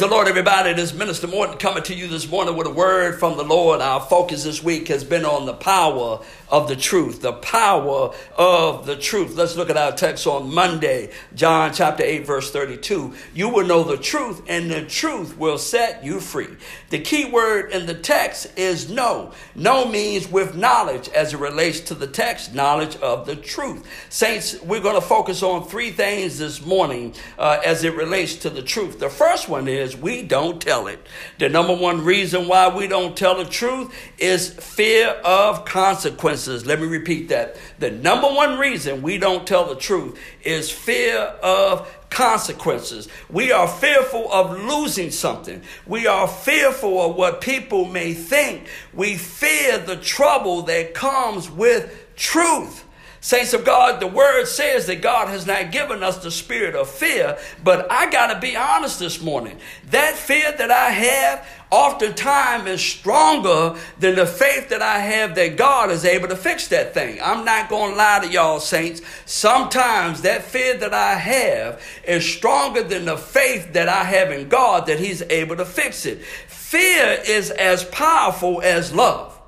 the Lord, everybody. This Minister Morton coming to you this morning with a word from the Lord. Our focus this week has been on the power of the truth. The power of the truth. Let's look at our text on Monday, John chapter 8, verse 32. You will know the truth, and the truth will set you free. The key word in the text is know. Know means with knowledge as it relates to the text, knowledge of the truth. Saints, we're going to focus on three things this morning uh, as it relates to the truth. The first one is is we don't tell it. The number one reason why we don't tell the truth is fear of consequences. Let me repeat that. The number one reason we don't tell the truth is fear of consequences. We are fearful of losing something. We are fearful of what people may think. We fear the trouble that comes with truth. Saints of God, the word says that God has not given us the spirit of fear, but I got to be honest this morning. That fear that I have oftentimes is stronger than the faith that I have that God is able to fix that thing. I'm not going to lie to y'all, saints. Sometimes that fear that I have is stronger than the faith that I have in God that He's able to fix it. Fear is as powerful as love.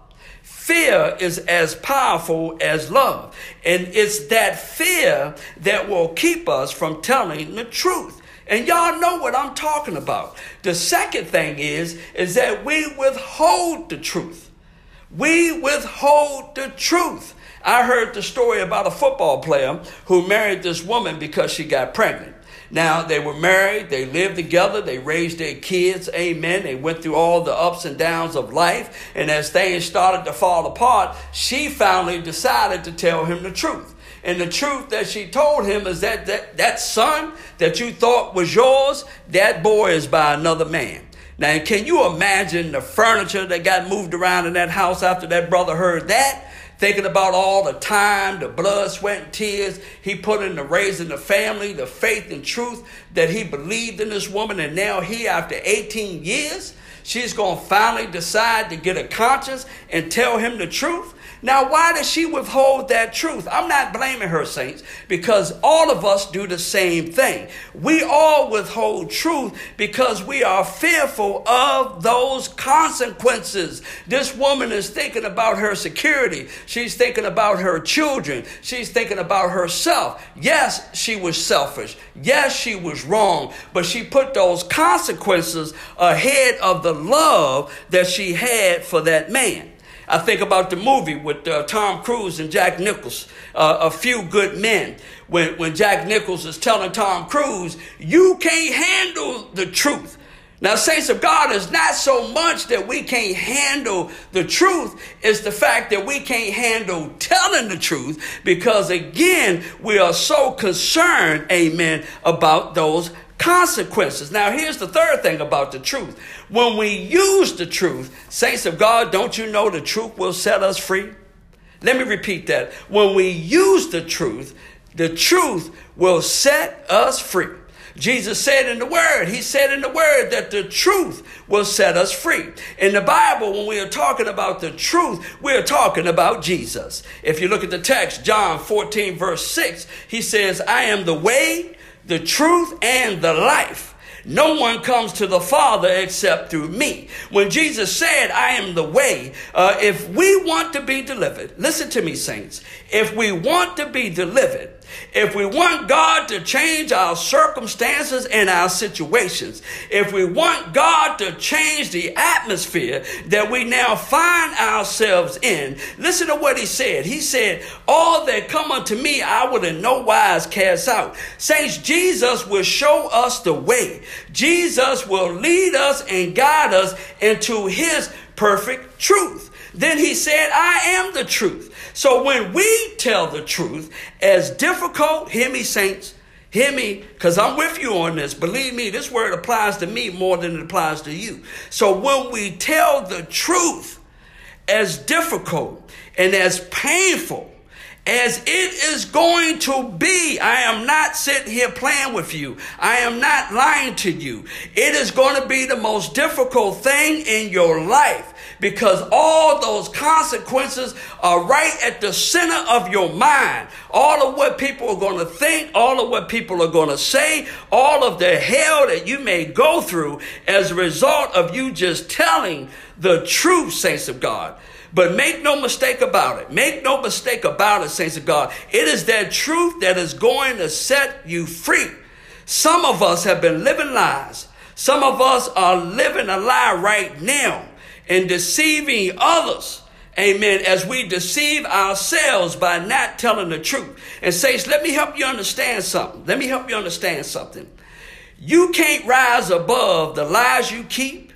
Fear is as powerful as love. And it's that fear that will keep us from telling the truth. And y'all know what I'm talking about. The second thing is, is that we withhold the truth. We withhold the truth. I heard the story about a football player who married this woman because she got pregnant. Now, they were married, they lived together, they raised their kids, amen. They went through all the ups and downs of life. And as things started to fall apart, she finally decided to tell him the truth. And the truth that she told him is that that, that son that you thought was yours, that boy is by another man. Now, can you imagine the furniture that got moved around in that house after that brother heard that? Thinking about all the time, the blood, sweat, and tears he put into raising the family, the faith and truth that he believed in this woman. And now he, after 18 years, she's going to finally decide to get a conscience and tell him the truth. Now, why does she withhold that truth? I'm not blaming her, saints, because all of us do the same thing. We all withhold truth because we are fearful of those consequences. This woman is thinking about her security. She's thinking about her children. She's thinking about herself. Yes, she was selfish. Yes, she was wrong, but she put those consequences ahead of the love that she had for that man. I think about the movie with uh, Tom Cruise and Jack Nichols, uh, A Few Good Men, when, when Jack Nichols is telling Tom Cruise, You can't handle the truth. Now, saints of God is not so much that we can't handle the truth, it's the fact that we can't handle telling the truth because, again, we are so concerned, amen, about those consequences. Now, here's the third thing about the truth. When we use the truth, saints of God, don't you know the truth will set us free? Let me repeat that. When we use the truth, the truth will set us free. Jesus said in the Word, He said in the Word that the truth will set us free. In the Bible, when we are talking about the truth, we are talking about Jesus. If you look at the text, John 14, verse 6, He says, I am the way, the truth, and the life. No one comes to the Father except through me. When Jesus said, I am the way, uh, if we want to be delivered, listen to me, saints, if we want to be delivered, if we want God to change our circumstances and our situations, if we want God to change the atmosphere that we now find ourselves in, listen to what he said. He said, All that come unto me, I will in no wise cast out. Saints, Jesus will show us the way. Jesus will lead us and guide us into his perfect truth. Then he said, I am the truth. So when we tell the truth, as difficult, hear me, saints, hear me, because I'm with you on this. Believe me, this word applies to me more than it applies to you. So when we tell the truth, as difficult and as painful as it is going to be. I am not sitting here playing with you. I am not lying to you. It is going to be the most difficult thing in your life because all those consequences are right at the center of your mind. All of what people are going to think, all of what people are going to say, all of the hell that you may go through as a result of you just telling the truth, saints of God. But make no mistake about it. Make no mistake about it, saints of God. It is that truth that is going to set you free. Some of us have been living lies. Some of us are living a lie right now and deceiving others. Amen. As we deceive ourselves by not telling the truth. And saints, let me help you understand something. Let me help you understand something. You can't rise above the lies you keep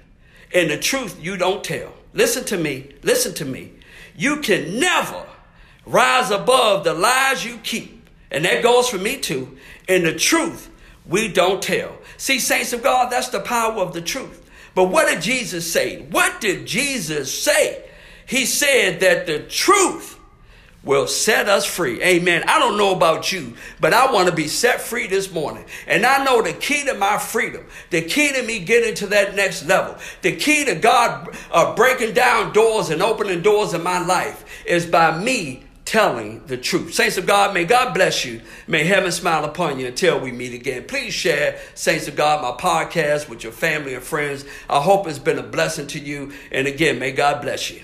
and the truth you don't tell. Listen to me. Listen to me. You can never rise above the lies you keep. And that goes for me too. And the truth we don't tell. See, saints of God, that's the power of the truth. But what did Jesus say? What did Jesus say? He said that the truth will set us free. Amen. I don't know about you, but I want to be set free this morning. And I know the key to my freedom, the key to me getting to that next level, the key to God uh, breaking down doors and opening doors in my life is by me telling the truth. Saints of God, may God bless you. May heaven smile upon you until we meet again. Please share, Saints of God, my podcast with your family and friends. I hope it's been a blessing to you. And again, may God bless you.